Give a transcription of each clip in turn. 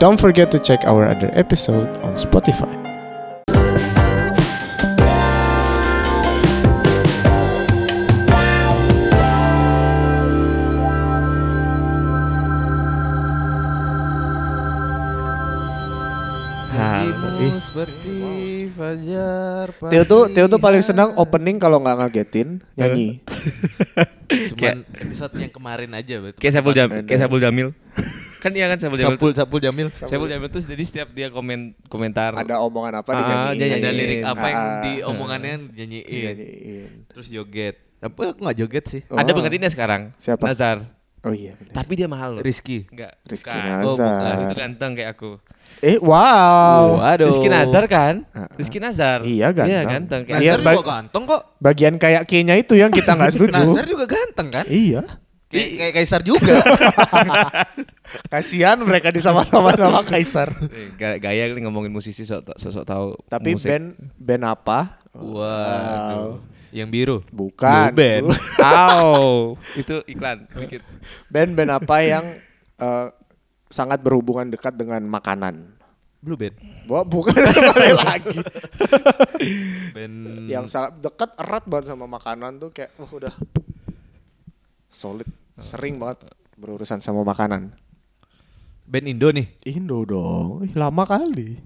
Don't forget to check our other episode on Spotify. Seperti fajar Tio tuh Tio tuh paling senang opening kalau nggak ngagetin nyanyi. Cuman episode yang kemarin aja betul. Kayak Saiful Jam, Ada. kayak Saiful Jamil. Kan iya kan Saiful Jamil. Sapul Sapul Jamil. Saiful Jamil tuh jadi setiap dia komen komentar Ada omongan apa Ah, dinyanyiin. dia Ada lirik apa yang Ah, di omongannya dinyanyiin. dinyanyiin. Terus joget. Tapi aku gak joget sih. Oh. ada penggantinya sekarang. Siapa? Nazar. Oh iya. bener. Tapi dia mahal loh. Rizky. Enggak. Rizky bukan. Oh, bukan. Nazar. Itu ganteng kayak aku. Eh wow. Waduh. Rizky Nazar kan? Ah, ah. Rizky Nazar. Iya, ganteng. Iya ganteng. Kayak Iya, Nazar bag- juga ganteng kok. Bagian kayak kayaknya itu yang kita nggak setuju. Nazar juga ganteng kan? iya. Kayak kayak Kaisar juga. Kasihan mereka disama-sama sama Kaisar. Ga- gaya nih ngomongin musisi sok sok tahu. Tapi musik. band band apa? Waduh. Yang biru. Bukan. Blue band. Au, itu iklan dikit. Band-band apa yang eh, sangat berhubungan dekat dengan makanan? Blue band. Wah, bukan kembali lagi. Band yang sangat dekat erat banget sama makanan tuh kayak wah udah solid, sering banget berurusan sama makanan. band Indo nih. Indo dong, Ih, lama kali.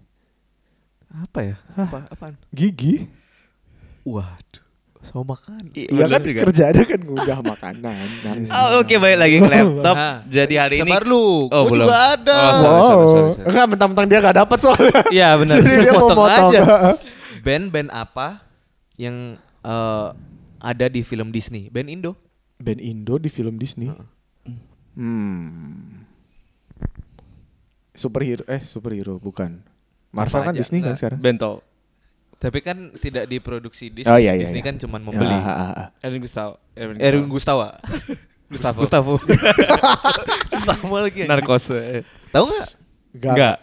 Apa ya? Apa apaan? Gigi. Waduh. Sama makan. Iya kan kerjaannya kan ngugah makanan. Nah, Oh, oke balik lagi ke laptop. Nah, Jadi hari ini Sabar lu. Oh, Gua belum. juga ada. Oh, sorry, sorry, sorry, sorry. Enggak mentang-mentang dia gak dapat soalnya. Iya benar. Jadi dia mau Potong potong. aja. Band-band apa yang eh, ada di film Disney? Band Indo. Band Indo di film Disney. Hmm. Superhero eh superhero bukan. Marvel Apa kan aja? Disney kan sekarang. Bento. Tapi kan tidak diproduksi Disney. Oh, iya, iya, Disney iya. kan cuma membeli. Ah, ah, ah. Erwin Gustavo. Erwin Erwin Gustawa. Gustavo. Gustavo. Sama lagi. anjing. Narkos. eh. Tahu nggak? Enggak.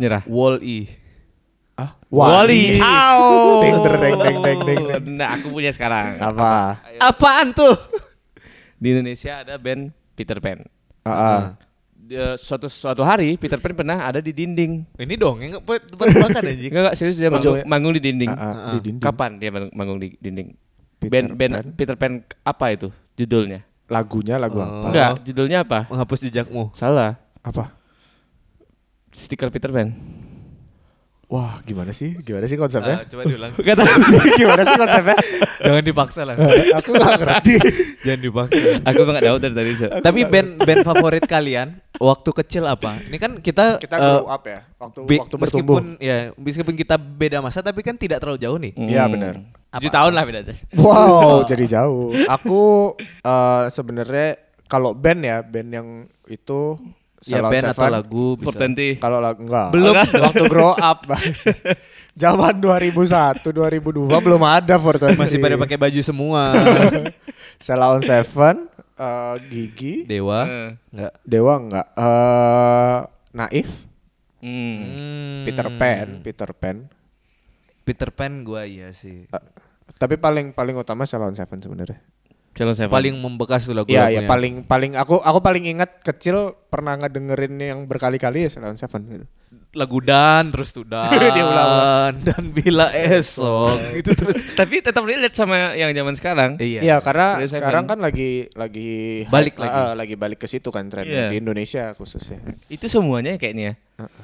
Nyerah. Wall E. Ah, Wally. Au. Deng, der, deng, deng, deng, deng, deng. Nah, aku punya sekarang. Apa? Apaan tuh? Di Indonesia ada band Peter Pan. Ah, ah. Dia- suatu suatu hari Peter Pan pernah ada di dinding. Ini dong yang tempat makan anjing. Enggak enggak serius dia Oh, manggung, manggung di dinding. Ah, di dinding. Kapan dia mang- manggung di dinding? Peter band band Pan. Peter Pan apa itu judulnya? Lagunya lagu Oh. apa? Enggak, judulnya apa? Menghapus jejakmu. Salah. Apa? Stiker Peter Pan. Wah, gimana sih? Gimana sih konsepnya? coba diulang. Gak tahu. gimana sih konsepnya? Jangan dipaksa lah. Aku gak ngerti. Jangan dipaksa. Aku enggak tahu dari tadi. Sa. Tapi band band favorit kalian waktu kecil apa? Ini kan kita Kita eh, grow up ya, waktu bi- waktu bertumbuh. meskipun ya meskipun kita beda masa tapi kan tidak terlalu jauh nih. Iya, benar. Tujuh Apa? tahun lah bedanya. Wow, jadi jauh. Aku eh, sebenarnya kalau band ya, band yang itu Ya Salon band atau Seven, lagu bisa. Kalau lagu enggak. Belum. waktu grow up. Zaman 2001, 2002 belum ada Fortnite. Masih pada pakai baju semua. Salon Seven, eh, Gigi, Dewa Eh. enggak. Dewa enggak. Eh, Naif, Hmm. Hmm. Peter Pan, Peter Pan. Peter Pan gua iya sih. Eh, tapi paling paling utama Salon Seven sebenarnya. Calon saya Paling membekas tuh lagu Iya, iya paling paling aku aku paling ingat kecil pernah ngedengerin yang berkali-kali ya Salon Seven gitu. Lagu dan terus tuh dan Dia ulang-ulang. dan bila esok itu terus Tapi tetap relate sama yang zaman sekarang. iya Iya, karena sekarang kan lagi lagi Balik hype, lagi. eh, lagi balik ke situ kan trennya Iya. di Indonesia khususnya. Itu semuanya kayaknya.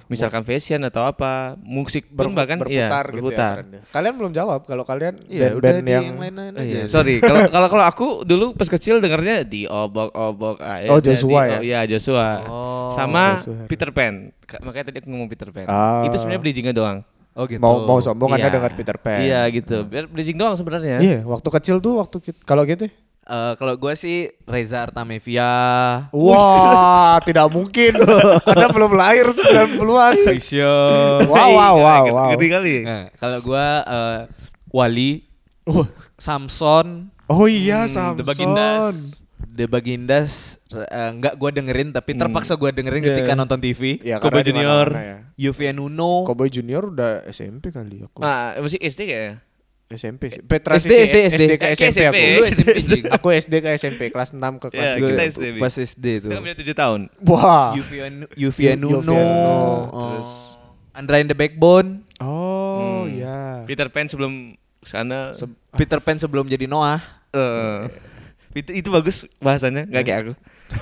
Misalkan fashion atau apa, musik pun Berpu- bahkan iya, berputar gitu ya berputar. trennya. Kalian belum jawab kalau kalian iya udah band-band di yang, yang lain-lain Oh, aja iya. Sorry, kalau kalau kalau aku dulu pas kecil dengarnya di obok-obok Oh, Joshua ya? Oh iya, Joshua. Oh, Sama Joshua. Peter Pan. Ka- Makanya tadi aku ngomong Peter Pan. Ah. Itu sebenarnya bridgingnya doang. oh gitu mau mau sombong Anda Iya. dengar Peter Pan. Iya gitu. Biar bridging doang sebenarnya. Iya, waktu kecil tuh waktu kalau gitu. Eh, kalau gua sih Reza Artamevia Wah, tidak mungkin. Anda belum lahir 90-an. Krisya Wow, wow, wow, wow. Gede kali. nah, kalau gua eh, Wali Wah. Samson Oh iya, Hmm, Samson. The Bagindas. The Bagindas eh, nggak gua dengerin tapi terpaksa gua dengerin Iya. ketika nonton TV Ya, Cowboy karena di Junior. ya. Yovie Nuno Cowboy Junior udah SMP kali aku. Nah, musik SD kayaknya. SMP sih. Petrasi SD, sih, SD, SD. ke Ke SMP aku. Lu SMP. Aku SD ke SMP kelas 6 ke kelas Iya, 3. kita SD. Pas SD tuh. Kita beda 7 tahun. Wah. Yuvian Yuvian Yu- Nuno, oh. terus Andra in the Backbone, Oh, Hmm. ya. Peter Pan sebelum sana Peter Pan sebelum jadi Noah. eh, itu, itu bagus bahasanya, nggak kayak aku.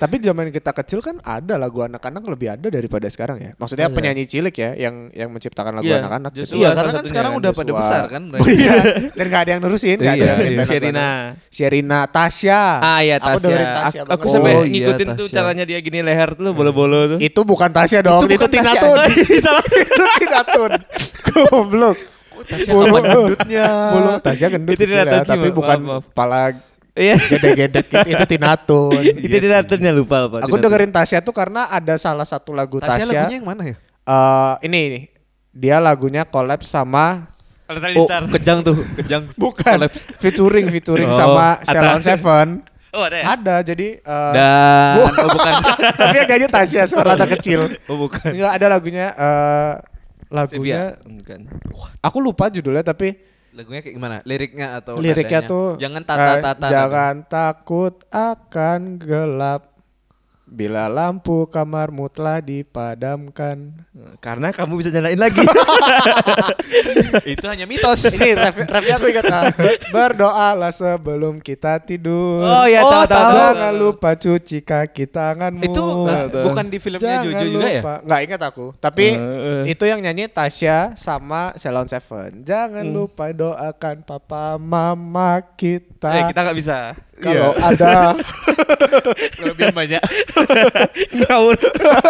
Tapi zaman kita kecil kan ada lagu anak-anak lebih ada daripada sekarang ya. Maksudnya Ada. penyanyi cilik ya yang yang menciptakan lagu Iya, anak-anak. Joshua gitu. Iya, karena kan sekarang kan, udah pada besar kan Oh mereka. iya. Dan gak ada yang nerusin, ada Iya, iya. Sherina. Sherina, Tasya. Ah iya Aku dengerin Tasya. Tasya Aku, aku sampai Oh, iya, ngikutin tuh Tasya. caranya dia gini leher tuh bolo-bolo tuh. Itu bukan Tasya dong, Itu itu, Tina Tasya. Tun. itu Tina Tun. Goblok. Tasya gendutnya? Tasya gendut Itu Tina kecil ya, tapi bukan kepala Iya. gede-gede gitu. itu Tina Tun. Itu dia turunnya lupa apa. Aku dengerin Tasya tuh karena ada salah satu lagu Tasya Tasya. lagunya yang mana ya? Eh, ini nih. Dia lagunya collab sama Oh, kejang tuh, kejang. bukan Collapse. featuring featuring Oh, sama. Ceylon Seven. Oh ada ya? Ada jadi eh, Dan oh bukan. tapi yang nyanyi Tasya suara anak kecil. Oh bukan. Enggak ada lagunya eh lagunya. Bukan. aku lupa judulnya tapi Lagunya kayak gimana? Liriknya atau liriknya nadanya? tuh Jangan eh, tata-tata. jangan takut akan gelap bila lampu kamarmu telah dipadamkan. Karena kamu bisa nyalain lagi. Itu hanya mitos. Ini ref, refnya aku ingat ah. Berdoalah sebelum kita tidur. Oh, iya, tahu, tahu, tahu. Jangan lupa cuci kaki tanganmu. Itu Nah, tuh. bukan di filmnya Jangan Jojo juga ya? Nggak ingat aku. Tapi Eh, eh. itu yang nyanyi Tasya sama Ceylon Seven. Jangan Hmm. lupa doakan papa mama kita. Eh kita nggak bisa. Kalau ada Kelebihan banyak. Ngawur.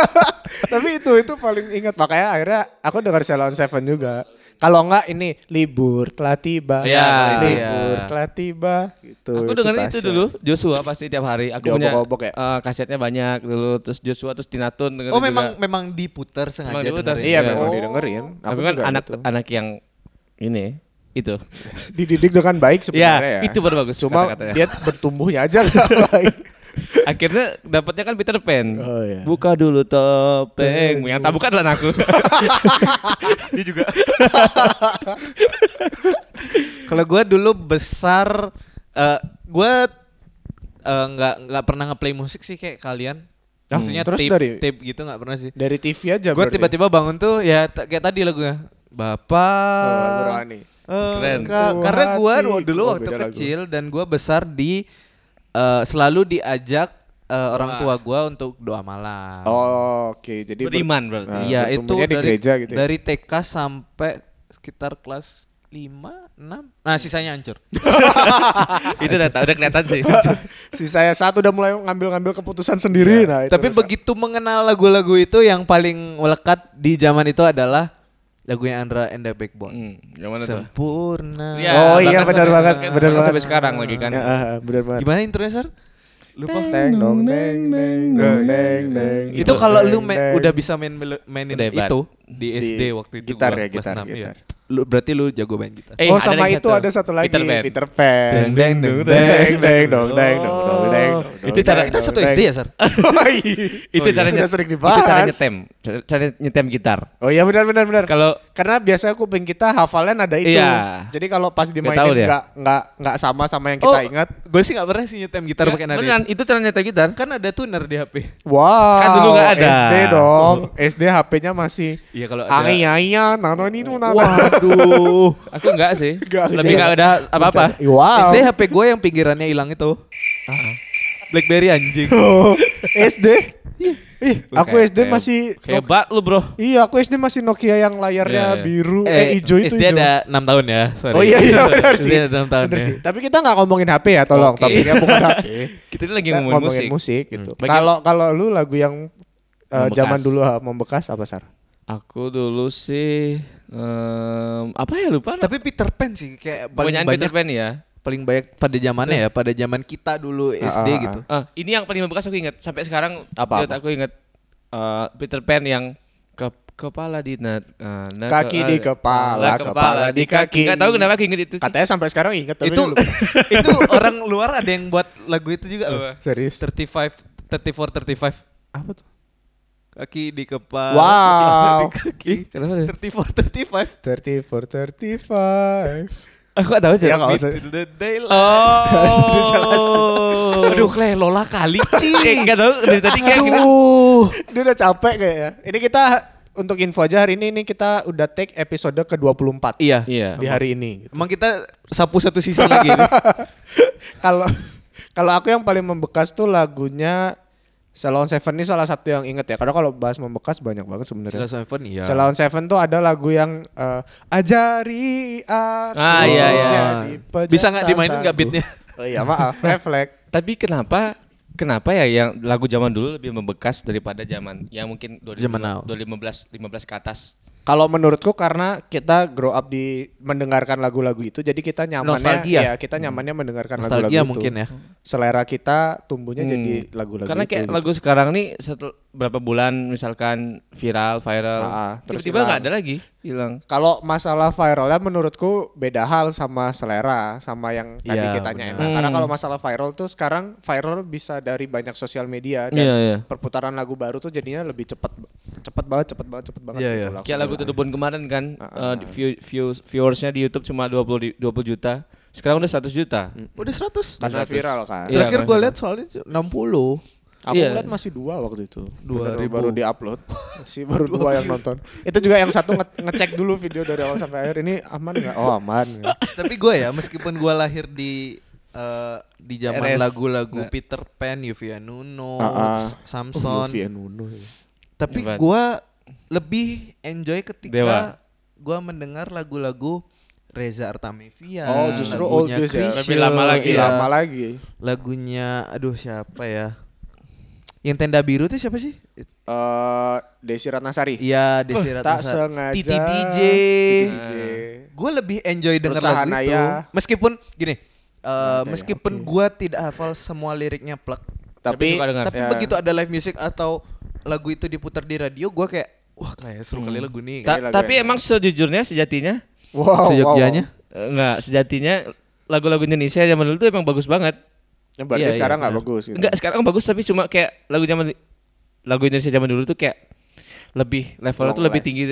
Tapi itu itu paling ingat makanya akhirnya aku dengar Ceylon Seven juga. Kalau enggak ini libur telah tiba. Iya, itu libur ya. telah tiba gitu. Aku dengerin itu dulu Joshua pasti tiap hari. Aku punya Diobok-obok ya? eh, kasetnya banyak dulu. Terus Joshua terus Tinatun dengerin Oh memang juga. memang diputar sengaja Memang. Iya Iya. memang Oh. didengerin. Tapi Aku kan juga anak gitu. anak yang ini itu. dididik dengan baik sebenarnya ya. Ya, itu baru bagus Cuma kata-katanya. dia bertumbuhnya aja baik. Akhirnya dapatnya kan Peter Pan. Oh, iya. Buka dulu topeng. Yang tak buka adalah aku. Dia juga. Kalau gue dulu besar, eh gue eh, nggak nggak pernah ngeplay musik sih kayak kalian. Maksudnya terus tape, dari- tape gitu nggak pernah sih. Dari TV aja Gue tiba-tiba bangun tuh ya kayak tadi lagunya. Bapak. Oh, Keren. ka- karena gue hati. dulu Oh, waktu beda lagu. kecil dan gue besar di eh, selalu diajak eh, orang tua gue untuk doa malam. Oh, oke. Jadi ber- Beriman berarti. Nah, Iya itu dari, gereja gitu ya? dari TK sampai sekitar kelas 5, 6 Nah sisanya hancur itu udah udah kelihatan sih. si saya satu udah mulai ngambil-ngambil keputusan sendiri. Nah, itu. Tapi rusak. begitu mengenal lagu-lagu itu yang paling melekat di zaman itu adalah lagunya Andra and the Backbone Hmm, yang mana tuh? Sempurna Iya, Oh iya benar sampai- banget, benar banget. sampai sekarang lagi kan. Ya, benar banget. Gimana intronya? Lupa Teng dong deng dong deng deng. Itu kalau lu udah bisa main mainin itu di SD Di waktu itu gitar gua ya, gitar, iya. gitar. Lu berarti lu jago main gitar. Eh, oh ada sama itu ada satu lagi Peter Pan. Peter Pan. Deng, deng, deng, deng deng deng dong deng dong dong deng. Oh. Itu cara kita satu SD ya, Sar? Oh, iya. Itu Oh, iya. cara sudah nyet- sering Itu cara dibahas. nyetem. Cara, nyetem gitar. Oh iya benar benar benar. Kalau Karena biasanya kuping kita hafalan ada itu. Iya. Jadi kalau pas dimainin dia. nggak nggak nggak sama sama yang kita Oh, ingat. Gue sih gak pernah sih nyetem gitar pakai nada. Beneran, itu cara nyetem gitar. Kan ada tuner di HP. Wow. Kan dulu ada. SD dong. SD HP-nya masih Iya kalau ada. Ai ai ya, nano ini tuh nano. Waduh. Aku enggak sih. Nggak, Lebih nggak. enggak ada apa-apa. Wow. SD HP gue yang pinggirannya hilang itu. Blackberry anjing. Oh, SD. Ih, aku SD kayak- masih Hebat lu, Bro. Iya, aku SD masih Nokia yang layarnya Iya, iya. biru eh, hijau itu. SD hijau. ada 6 tahun ya. Sorry. Oh iya iya benar SD sih. ada 6 tahun Benar ya. sih. Tapi kita nggak ngomongin HP ya, tolong. Oke. Topiknya bukan HP. Kita ini lagi Kita ngomongin, musik. musik gitu. Hmm. Kalau kalau lu lagu yang eh, Membekas. zaman dulu ah, membekas apa Sar? Aku dulu sih em, apa ya lupa. Tapi Peter Pan sih kayak paling banyak Peter Pan ya. paling banyak pada zamannya ya, pada zaman kita dulu SD ah, ah. gitu. Ah, ini yang paling membekas aku ingat sampai sekarang. Apa, apa? Aku ingat eh, Peter Pan yang ke kepala di eh, nah, Kaki ke- di kepala, lah, kepala di kaki. Enggak tahu kenapa aku ingat itu. sih. Katanya sampai sekarang inget tapi itu itu orang luar ada yang buat lagu itu juga loh. serius. 35 34 35. Apa tuh? Kaki di kepala. Wow. di kaki. Kenapa? 34 35. 34, 35. Aku gak tahu sih. Ya, nggak usah. The daylight. Oh. Aduh, Kle, Lola kali, Ci. Eh, enggak tahu dari tadi kayak gitu. Dia udah capek kayaknya. Ini kita untuk info aja hari ini ini kita udah take episode ke-24 Iya. Iya. di hari ini. gitu. Emang kita sapu satu season lagi. Kalau kalau aku yang paling membekas tuh lagunya Salon Seven ini salah satu yang inget ya. Karena kalau bahas membekas banyak banget sebenarnya. Sila Seven iya. Salon Seven tuh ada lagu yang eh, ajari aku Ah, iya, iya. Bisa nggak dimainin nggak tangguh." beatnya? Oh iya maaf, refleks. Tapi kenapa kenapa ya yang lagu zaman dulu lebih membekas daripada zaman yang mungkin 2015 Zaman now. 2015 15 ke atas? Kalau menurutku karena kita grow up di mendengarkan lagu-lagu itu, jadi kita nyamannya, Nostalgia. ya kita nyamannya mendengarkan lagu-lagu Nostalgia itu. mungkin ya. Selera kita tumbuhnya Hmm. jadi lagu-lagu Karena itu. kayak gitu. lagu sekarang nih setel berapa bulan misalkan viral, viral, Ah, ah, terus tiba-tiba nggak ada lagi, hilang. Kalau masalah viralnya menurutku beda hal sama selera sama yang tadi Iya, kita enak. Karena Hmm. kalau masalah viral tuh sekarang viral bisa dari banyak sosial media dan Iya, iya. perputaran lagu baru tuh jadinya lebih cepat cepet banget, cepet banget, cepet banget. Iya, gitu, iya. langsung Kayak lagu. Tudubun kemarin kan, Ah, eh, di view, views viewersnya di YouTube cuma 20 di- 20 juta. Sekarang udah 100 juta. Udah 100. Karena 100. viral kan. Iya, Terakhir kan, gue lihat soalnya 60. Aku Iya. ngeliat masih dua waktu itu. Dua Bener, ribu. baru diupload. Masih baru dua yang nonton. Itu juga yang satu nge- ngecek dulu video dari awal sampai akhir ini aman nggak? Oh aman. Tapi gue ya, meskipun gue lahir di eh, di zaman lagu-lagu Nah. Peter Pan, Yovie Nuno, ah. S- Samson, Oh, Nuno. ya. tapi gue lebih enjoy Dewa. ketika gue mendengar lagu-lagu Reza Artamevia. Oh justru lagunya oldies ya. Chrisye, Lebih lama lagi. Iya. lama lagi. Lagunya, aduh siapa ya? Yang tenda biru tuh siapa sih? Eh Desi Ratnasari. Iya, Desi tak Ratnasari. sengaja. Titi DJ. DJ. Gue lebih enjoy denger lagu itu. Meskipun gini, eh, ya, meskipun oke. gua tidak hafal semua liriknya plek, Tapi, dengar. tapi ya. begitu ada live music atau lagu itu diputar di radio, gua kayak wah kayak seru kali lagu nih. Ta- tapi enak. emang sejujurnya sejatinya wow, Sejogjanya. eh, enggak sejatinya lagu-lagu Indonesia zaman dulu tuh emang bagus banget. Ya, berarti Iya, iya, sekarang nggak bagus gitu. Enggak sekarang bagus tapi cuma kayak lagu zaman lagu Indonesia zaman dulu tuh kayak lebih levelnya tuh Long lebih last. tinggi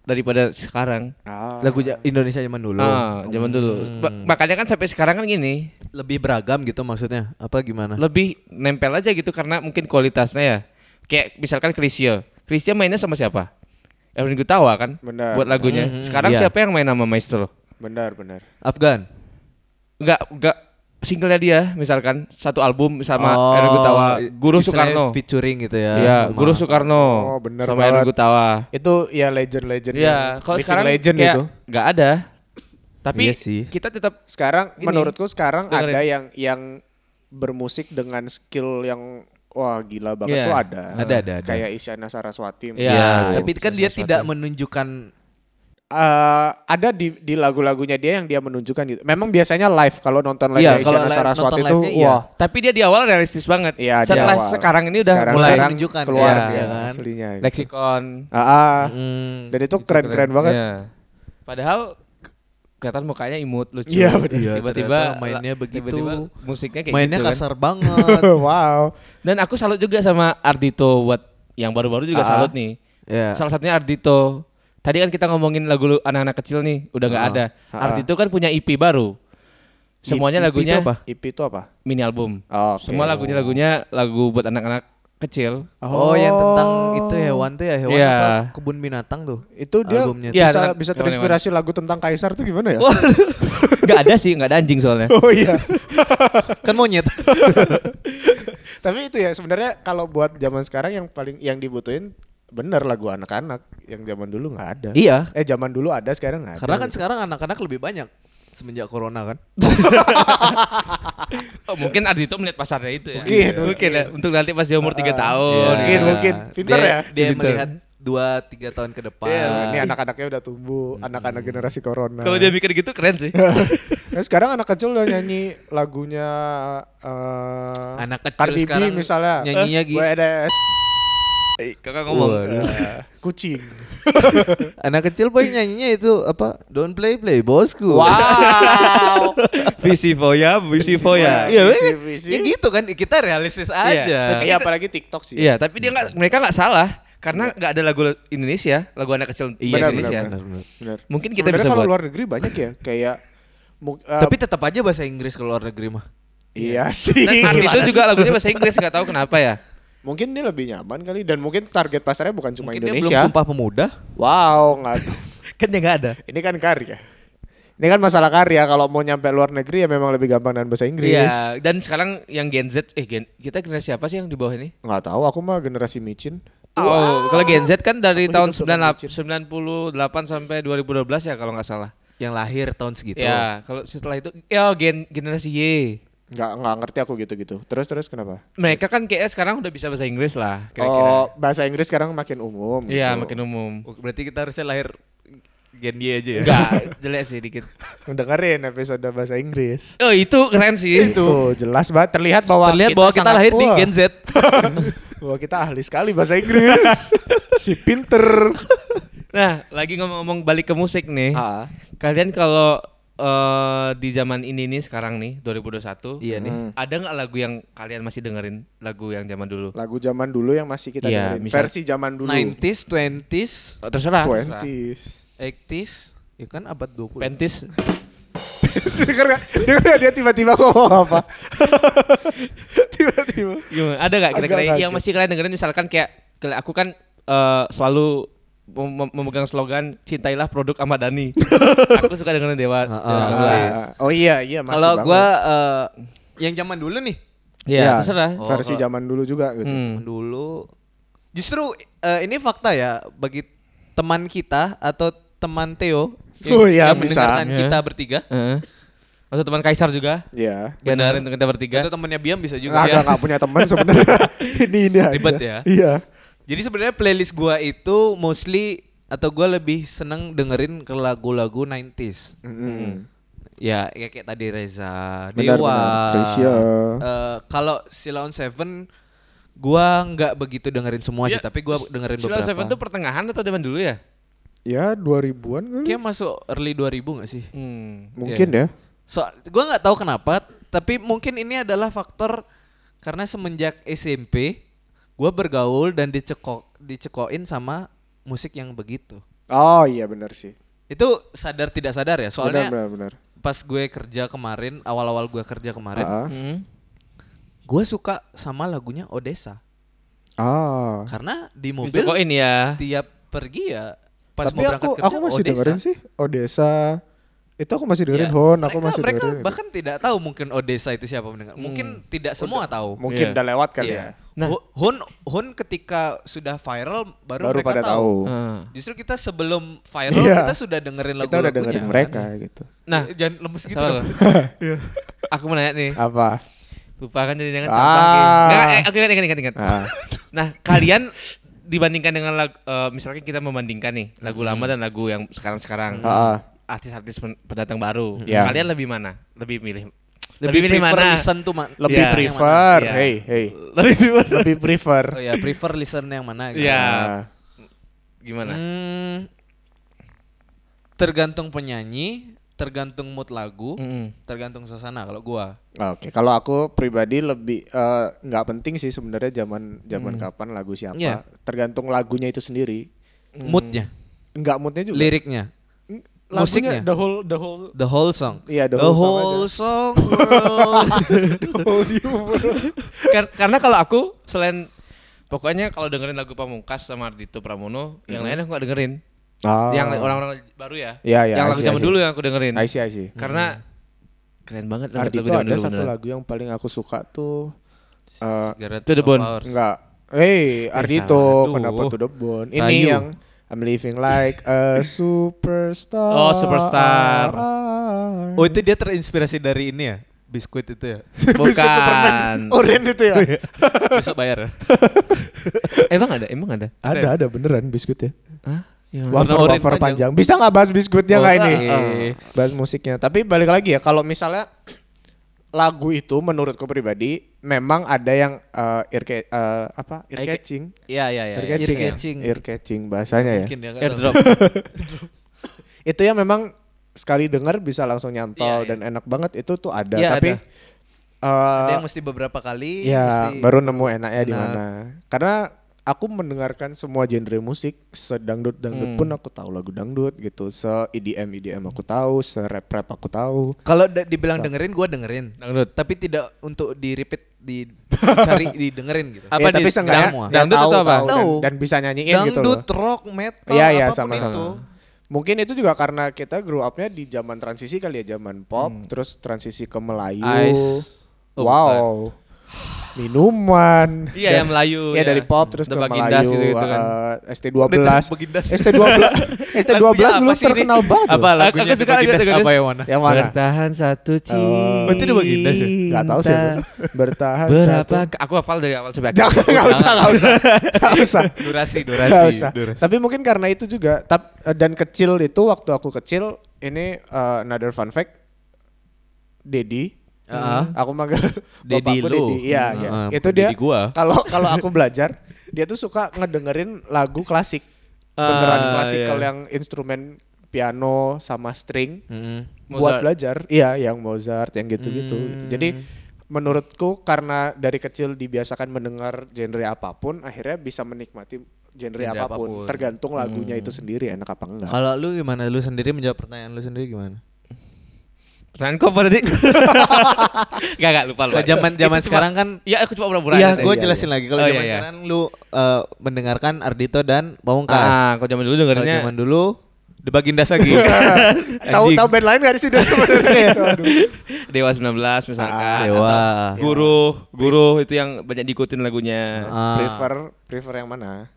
daripada sekarang. Ah. Lagu Indonesia zaman dulu. Ah, zaman dulu. Ba- makanya kan sampai sekarang kan gini, Lebih beragam gitu maksudnya. Apa gimana? lebih nempel aja gitu karena mungkin kualitasnya ya. Kayak misalkan Krisya. Krisya mainnya sama siapa? Erwin Gutawa kan Benar, buat lagunya. Mhm, Sekarang iya. siapa yang main sama Maestro? Benar, benar. Afgan. Enggak, enggak singlenya dia misalkan satu album sama Oh, Erwin Gutawa, Guru Soekarno. Featuring gitu ya. Iya, Guru Soekarno Oh, bener sama Erwin. Gutawa. Itu ya legend-legend. Iya, yang kalau sekarang legend kayak itu. nggak ada. Tapi Iya sih. kita tetap Sekarang Ini, menurutku sekarang dengerin. ada yang yang bermusik dengan skill yang wah gila banget Iya. tuh ada. Ada, ada, ada. Kayak Isyana Saraswati. Iya, Iya, menurutku. tapi kan dia sesuatu. tidak menunjukkan Eh, ada di di lagu-lagunya dia yang dia menunjukkan gitu. Memang biasanya live kalau nonton live Iya, Isyana Saraswati itu live-nya iya. wah tapi dia di awal realistis banget. Iya, di Setelah awal. sekarang ini udah sekarang, mulai sekarang menunjukkan, keluar iya, dia iya kan? aslinya. gitu. leksikon. Ah, ah. Hmm. dan itu keren-keren banget. Iya. Padahal ke- kelihatan mukanya imut lucu. Iya. Iya, tiba-tiba mainnya begitu. Tiba-tiba musiknya kayak Mainnya gitu kan. kasar banget. wow. Dan aku salut juga sama Ardito buat yang baru-baru juga Ah. salut nih. ya. Salah satunya Ardito. Tadi kan kita ngomongin lagu anak-anak kecil nih, udah nggak Ah. ada. Ah. Ardito kan punya EP baru. Semuanya EP itu lagunya apa? IP itu apa? mini album. Oh, oke. Semua lagunya lagunya lagu buat anak-anak kecil. Oh, yang tentang itu hewan tuh ya, hewan Iya. apa? Kebun binatang tuh. Itu dia Albumnya. Iya, bisa tentang- bisa terinspirasi lagu tentang kaisar tuh gimana ya? Gak ada sih, nggak ada anjing soalnya. Oh iya. Kan monyet. Tapi itu ya sebenarnya kalau buat zaman sekarang yang paling yang dibutuhin bener lagu anak-anak yang zaman dulu nggak ada. iya. Eh zaman dulu ada sekarang nggak ada. Karena kan sekarang anak-anak lebih banyak semenjak corona kan. Oh, mungkin Ardito melihat pasarnya itu ya. Mungkin, mungkin ya. Untuk nanti pas dia umur 3 tahun. Mungkin, ya. mungkin. Pinter dia, ya? Dia Pinter. melihat dua tiga tahun ke depan. Iya, ini anak-anaknya udah tumbuh, anak-anak generasi corona. Kalau dia mikir gitu keren sih. Nah, sekarang anak kecil udah nyanyi lagunya eh Anak kecil Cardi B sekarang misalnya. nyanyinya gitu. WDS. Kakak ngomong. Waduh. Eh, Kucing. Anak kecil paling nyanyinya itu apa? Don't play play bosku. Wow. Visi Foya, Visi Foya. Iya, ya gitu kan kita realistis aja. Iya, apalagi TikTok sih. Iya, tapi dia nggak mereka nggak salah karena nggak ada lagu Indonesia, lagu anak kecil Iya Benar, Indonesia. benar, benar. Benar. Mungkin kita Sebenarnya bisa kalau buat. luar negeri banyak ya, kayak eh, Tapi tetap aja bahasa Inggris ke luar negeri mah. iya sih. Dan Art itu juga lagunya bahasa Inggris nggak tahu kenapa ya. Mungkin dia lebih nyaman kali dan mungkin target pasarnya bukan cuma Mungkin dia Indonesia. belum sumpah pemuda. Wow, nggak. Kan ya nggak ada. Ini kan karya. Ini kan masalah karya. Kalau mau nyampe luar negeri ya memang lebih gampang dengan bahasa Inggris. Iya, dan sekarang yang Gen Z, eh Gen, kita generasi siapa sih yang di bawah ini? Nggak tahu. Aku mah generasi micin. Oh, kalau Gen Z kan dari Aku tahun hidup sama 98 98 sampai 2012 ya kalau nggak salah. Yang lahir tahun segitu. Ya, kalau setelah itu ya gen generasi Y. Nggak nggak ngerti aku gitu-gitu. Terus terus kenapa? Mereka kan kayaknya sekarang udah bisa bahasa Inggris lah, kira-kira. Oh, bahasa Inggris sekarang makin umum. Iya, gitu. makin umum. Oh, Berarti kita harusnya lahir Gen Y aja ya. Enggak, jelek sih dikit. Dengerin episode bahasa Inggris. Oh, itu keren sih. Itu jelas banget terlihat bahwa Terlihat bahwa kita lahir di Gen Z. bahwa kita ahli sekali bahasa Inggris. si pinter. Nah, lagi ngomong-ngomong balik ke musik nih. Ah. Kalian kalau eh, di zaman ini nih sekarang nih 2021 Iya nih. Hmm. ada nggak lagu yang kalian masih dengerin lagu yang zaman dulu? Lagu zaman dulu yang masih kita Iya, dengerin. misal- Versi zaman dulu. 90s, 20s, Oh, terserah. terserah. 20s. 80s, ya kan abad 20. Pentis. Dengar gak? Dengar gak dia tiba-tiba ngomong apa? tiba-tiba. Gimana? Ada nggak kira-kira yang masih kalian dengerin misalkan kayak aku kan eh, selalu mem- mem- memegang slogan cintailah produk Ahmad Dhani. aku suka dengerin Dewa. Dewa ah. 19. Ah, oh iya, iya Kalau gua eh, yang zaman dulu nih, Iya, Iya, terserah. Oh, versi zaman dulu juga gitu. Hmm. dulu justru eh, ini fakta ya bagi teman kita atau teman Theo yang, Oh iya, yang bisa. mendengarkan Iya. kita bertiga. Heeh. Atau teman Kaisar juga. Iya. Yang Benar. kita bertiga. Atau temannya Biam bisa juga. Agak nggak punya teman sebenarnya. ini ini aja. Ribet ya? Iya. Jadi sebenarnya playlist gua itu mostly atau gua lebih seneng dengerin ke lagu-lagu 90s. Mm-mm. Ya, ya kayak tadi Reza, Benar, Dewa. Eh, kalau Silon Seven gua nggak begitu dengerin semua sih, Iya, tapi gua dengerin Sila beberapa. Seven tuh pertengahan atau zaman dulu ya? Ya 2000-an kali. Kayak masuk early 2000 gak sih? Hmm. Mungkin ya. So, gua nggak tahu kenapa, tapi mungkin ini adalah faktor karena semenjak SMP gua bergaul dan dicekok dicekoin sama musik yang begitu. Oh iya benar sih. Itu sadar tidak sadar ya, soalnya benar benar benar. pas gue kerja kemarin, awal-awal gue kerja kemarin, Ah. Hmm. gue suka sama lagunya Odessa Ah. karena di mobil Dicokoin ya. tiap pergi ya pas Tapi mau berangkat aku kerja aku masih Odessa. dengerin sih Odessa. Itu aku masih dengerin Ya, Hon, aku mereka, masih mereka dengerin. itu. bahkan tidak tahu mungkin Odessa itu siapa mendengar. Mungkin tidak semua tahu. Mungkin Iya. udah lewat kali Iya. ya. Nah. Hun Hun ketika sudah viral baru, Baru mereka pada tahu. Ah. Justru kita sebelum viral Iya. kita sudah dengerin Kita udah dengerin mereka gitu. Nah, Eh, jangan lemes gitu loh. Aku mau nanya nih. Apa? Lupa kan jadi dengan Ah. eh, oke ingat ingat ingat. Ah. Nah, kalian dibandingkan dengan lagu, eh, misalkan kita membandingkan nih lagu lama dan lagu yang sekarang-sekarang. Ah. Artis-artis pen- pendatang baru. Iya. Kalian lebih mana? Lebih milih Lebih, milih prefer mana? listen tuh ma- Lebih Iya. prefer. Iya. Hey, hey. Lebih mana? Lebih prefer. Oh ya, prefer listen yang mana gitu. Iya. Ah. Gimana? Hmm, tergantung penyanyi, tergantung mood lagu, Mm-mm. tergantung suasana kalau gua. Oke, kalau aku pribadi lebih eh, nggak penting sih sebenarnya zaman zaman kapan lagu siapa. Iya. Tergantung lagunya itu sendiri. Moodnya, Nggak moodnya juga. liriknya, Mm, musiknya. the whole the whole the whole song. Iya, the the whole song whole song. world. Kar- karena kalau aku selain pokoknya kalau dengerin lagu Pamungkas sama Ardito Pramono, yang lain aku gak dengerin. Ah. Yang orang-orang baru ya. Iya, iya, yang I lagu see, zaman I see. dulu yang aku dengerin. I see, I see. Karena keren banget lagu Ardito zaman ada dulu satu beneran. lagu yang paling aku suka tuh eh Cigarette To the bone. enggak. Hey, Ardito, salah. kenapa to the bone? Ini Rayu. yang I'm living like a superstar. Oh, superstar. Oh itu dia terinspirasi dari ini ya, biskuit itu ya. Biskuit Superman Bukan. oranye itu ya? Besok bayar ya. emang ada? Emang ada? ada, ada beneran biskuitnya. Hah? Yang Wafer wafer panjang. panjang. Bisa nggak bahas biskuitnya Oh, nggak ini? eh. Bahas musiknya. Tapi balik lagi ya, kalau misalnya lagu itu menurutku pribadi memang ada yang uh, ear ca- uh, apa ear catching, Iya iya iya. ear iya. catching, ya? catching. ear catching bahasanya ya. Mungkin ya tahu. Airdrop. Itu yang memang sekali dengar bisa langsung nyantol Iya, iya. dan enak banget itu tuh ada. Iya, Tapi ada. uh, Ada yang mesti beberapa kali. ya mesti- baru nemu enaknya di enak. mana. Karena aku mendengarkan semua genre musik, sedangdut dangdut Hmm. pun aku tahu lagu dangdut gitu, se EDM EDM aku tahu, se rap rap aku tahu. Kalau dibilang dengerin, gua dengerin. Dangdut. Tapi tidak untuk di repeat, di cari didengerin gitu. Apa ya, tapi di- seenggaknya semua? dia Dangdut tahu, atau apa? tahu dan, Tahu. dan bisa nyanyiin gitu loh. Dangdut, rock, metal, Iya iya apa pun sama-sama. itu. Mungkin itu juga karena kita grow upnya di zaman transisi kali ya, zaman pop, Hmm. terus transisi ke Melayu. Ice. Oh, wow. Minuman. Iya yang Melayu. Ya dari pop terus The ke Bagindas Melayu. gitu-gitu kan. eh, ST12. Udah Bagindas. ST12. ST12 Lagunya dulu terkenal banget. Apa lagunya Aku suka Bagindas apa yang mana? Yang mana? Bertahan satu cinta. Oh. Berarti The Bagindas ya? Gak tahu sih. Bertahan Berapa? satu. Aku hafal dari awal sampai akhir. Jangan, usah, gak usah. Gak usah. Durasi, Nggak durasi, usah. durasi. Tapi mungkin karena itu juga. Tap, eh, dan kecil itu waktu aku kecil ini eh, another fun fact. Dedi. Heeh. Aku manggil Dedi lu. Dedi. Iya, iya. Heeh, Itu bukan dia kalau kalau aku belajar, dia tuh suka ngedengerin lagu klasik. Beneran Ah, klasikal iya. yang instrumen piano sama string Mm-mm. buat Mozart. belajar. Iya, yang Mozart, yang gitu-gitu. Hmm. gitu. Jadi menurutku karena dari kecil dibiasakan mendengar genre apa pun, akhirnya bisa menikmati genre, Genre apa pun. apa pun. Tergantung lagunya itu sendiri enak apa enggak. Kalau lu gimana? Lu sendiri menjawab pertanyaan lu sendiri gimana? Pertanyaan kok apa tadi? Gak gak lupa lupa. Kalau zaman zaman sekarang kan Iya aku cuma pura-pura. Iya, aja. gue jelasin iya. lagi. Kalau Oh, zaman iya, iya. sekarang lu eh, mendengarkan Ardito dan Pamungkas. Ah, kalau zaman dulu Kalau dengerinnya zaman dulu The Bagindas lagi. Tahu tahu band lain gak sih dari Aduh. Dewa 19 misalkan. Ah, Dewa. Guru, guru itu yang banyak diikutin lagunya. Ah. Prefer prefer yang mana?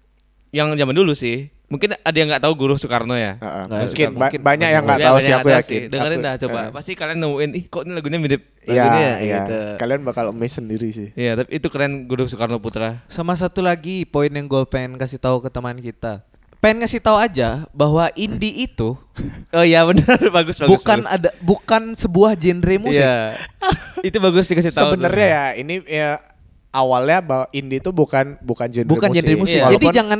Yang zaman dulu sih. Mungkin ada yang nggak tahu Guru Soekarno ya. Heeh, Nggak, mungkin, ba- mungkin banyak yang nggak Ya, tahu sih yang aku yakin. Dengerin Aku- dah coba. eh, Pasti kalian nemuin, ih kok ini lagunya mirip Iya, lagunya ya iya. gitu. Kalian bakal amazed sendiri sih. Iya, tapi itu keren Guru Soekarno Putra. Sama satu lagi poin yang gue pengen kasih tahu ke teman kita. Pengen ngasih tahu aja bahwa indie itu Oh iya benar, bagus bagus. bukan bagus. ada bukan sebuah genre musik. Iya. itu bagus dikasih tahu. Sebenarnya ya ini ya awalnya bahwa indie itu bukan bukan genre Bukan musik. genre musik. Iya. Jadi jangan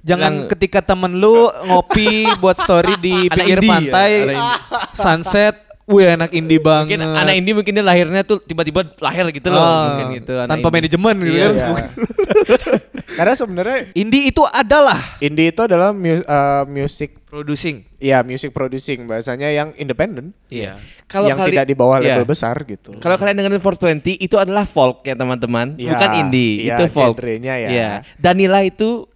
jangan Bilang- ketika temen lu ngopi buat story di Anak pinggir indie ya, pantai, indie. sunset, wih enak indie banget. Mungkin anak indie mungkin dia lahirnya tuh tiba-tiba lahir gitu loh, Ah, mungkin gitu. anak tanpa indie. manajemen gitu Iya, kan. Iya. Karena sebenarnya Indie itu adalah indie itu adalah mu- uh, music producing. ya music producing bahasanya yang independen. Iya. Kalau yang kali- tidak di bawah iya. label besar gitu. Kalau kalian dengerin 420 itu adalah folk ya teman-teman, Iya, bukan indie, iya, itu folk. genrenya ya. Iya. Danila itu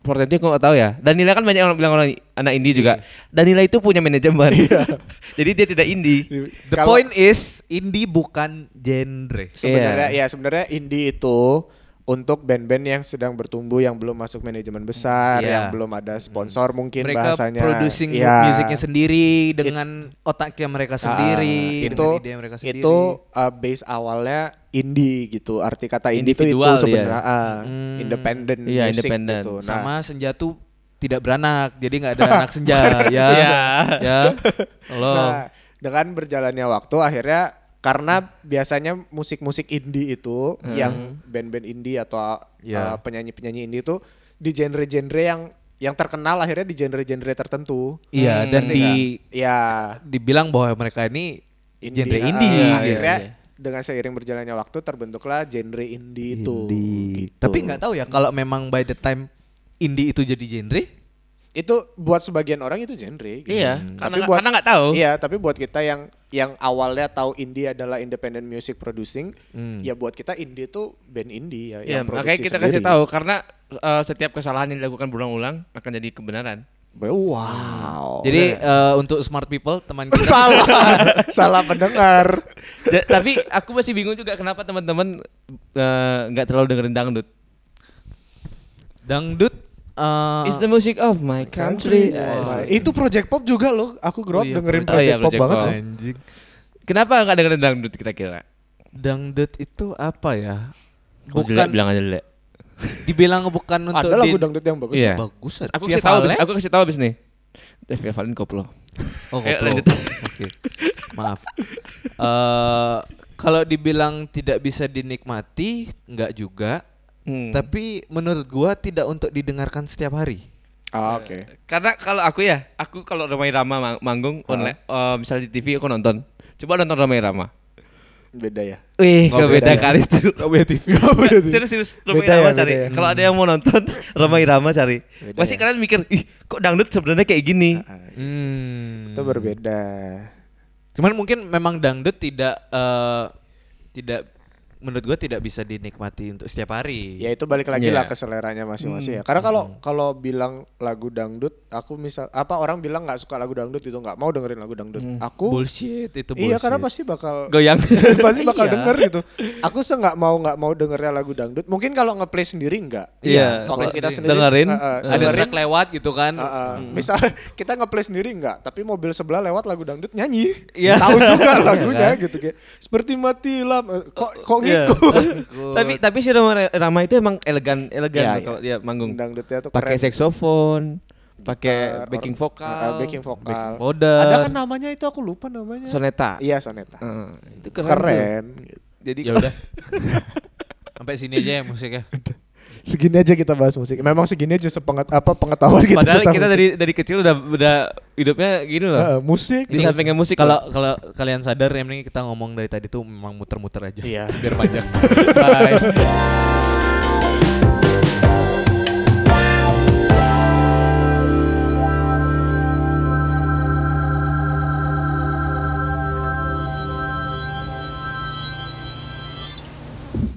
420 aku nggak tahu ya. Danila kan banyak orang bilang orang anak indie juga. Danila itu punya manajemen. Jadi dia tidak indie. The Kalau- point is indie bukan genre. sebenarnya Iya. ya sebenarnya indie itu untuk band-band yang sedang bertumbuh yang belum masuk manajemen besar, Iya. yang belum ada sponsor mungkin mereka bahasanya. producing Iya. musiknya sendiri dengan otaknya mereka sendiri, Ah, itu dengan ide mereka sendiri. itu uh, base awalnya indie gitu. Arti kata indie itu itu Individual dia. sebenarnya ah, Hmm. independent Iya, music independent. gitu. Nah, sama senja tuh tidak beranak, jadi nggak ada anak senja ya. Iya. Ya. Halo. Nah, dengan berjalannya waktu akhirnya karena biasanya musik-musik indie itu Hmm. yang band-band indie atau Ya. uh, penyanyi-penyanyi indie itu di genre-genre yang yang terkenal akhirnya di genre-genre tertentu. Iya, Hmm, dan di ya dibilang bahwa mereka ini genre ah, indie. Iya, gitu. akhirnya iya. Dengan seiring berjalannya waktu terbentuklah genre indie itu. Gitu. Tapi nggak tahu ya kalau memang by the time indie itu jadi genre, itu buat sebagian orang itu genre. gitu. Iya, Hmm. karena Tapi buat karena nggak tahu. Iya, tapi buat kita yang yang awalnya tahu indie adalah independent music producing, Hmm. ya buat kita indie itu band indie ya Iya, yang produksi makanya kita kasih sendiri. tahu karena eh, setiap kesalahan yang dilakukan berulang-ulang akan jadi kebenaran. Wow. jadi eh, untuk smart people teman kita salah, salah pendengar. Da- tapi aku masih bingung juga kenapa teman-teman eh, nggak terlalu dengerin dangdut. dangdut eh, It's the music of my country. Eh, itu project pop juga loh. Aku grow up Oh iya, dengerin Project- oh iya, pop Project banget. Pop. loh. anjing. Kenapa nggak dengerin dangdut kita kira? Dangdut itu apa ya? Bukan Bukan bilang aja deh. Dibilang bukan untuk Ada lagu di- dangdut yang bagus. Iya. bagus. Aku kasih tahu abis, aku kasih tahu abis nih. Via Valen koplo. Oh, Ayo, koplo. lanjut. Oke. Maaf. Eh kalau dibilang tidak bisa dinikmati, enggak juga. Hmm. Tapi menurut gua tidak untuk didengarkan setiap hari. Ah, Oke. Karena kalau aku ya, aku kalau Ramai Rama mang- manggung online, eh, misalnya di TV aku nonton. Coba nonton Ramai Rama. Beda ya. Wih, Oh, beda, beda ya? kali itu. Gak punya TV. serius serius Ramai Beda ya, Rama beda cari. ya. Kalau ada yang mau nonton Ramai Rama cari. Beda Pasti ya. kalian mikir, ih kok dangdut sebenarnya kayak gini. Hmm. Itu berbeda. Cuman mungkin memang dangdut tidak eh, tidak menurut gua tidak bisa dinikmati untuk setiap hari. Ya itu balik lagi Iya. lah ke seleranya masing-masing ya. Karena kalau kalau bilang lagu dangdut, aku misal apa orang bilang nggak suka lagu dangdut itu nggak mau dengerin lagu dangdut. Aku bullshit itu bullshit. iya karena pasti bakal Goyang. pasti bakal Iya. denger gitu. Aku se nggak mau nggak mau dengernya lagu dangdut. Mungkin kalau ngeplay sendiri nggak. Iya, Waktu kalau kita sendiri. Dengerin. uh, uh, ada track lewat gitu kan. uh, uh, Misal kita ngeplay sendiri nggak, tapi mobil sebelah lewat lagu dangdut nyanyi. Iya. Tahu juga lagunya gitu kayak seperti mati lampu. Kok kok Iya. ngikut. tapi tapi si Rama, Rama itu emang elegan elegan Iya, loh iya. kalau dia manggung. Dangdutnya tuh Pakai saxophone, pakai backing vokal, uh, backing vokal. Modern. Ada kan namanya itu aku lupa namanya. soneta. Iya soneta. Heeh, itu keren. Keren. tuh. Jadi ya udah. Sampai sini aja ya musiknya. Segini aja kita bahas musik. Memang segini aja sepengat apa pengetahuan kita. Padahal kita musik. dari dari kecil udah udah hidupnya gini loh. Heeh, musik. Di sampingnya musik Kalau kalau kalian sadar yang penting kita ngomong dari tadi tuh memang muter-muter aja. Iya. Biar panjang. Bye.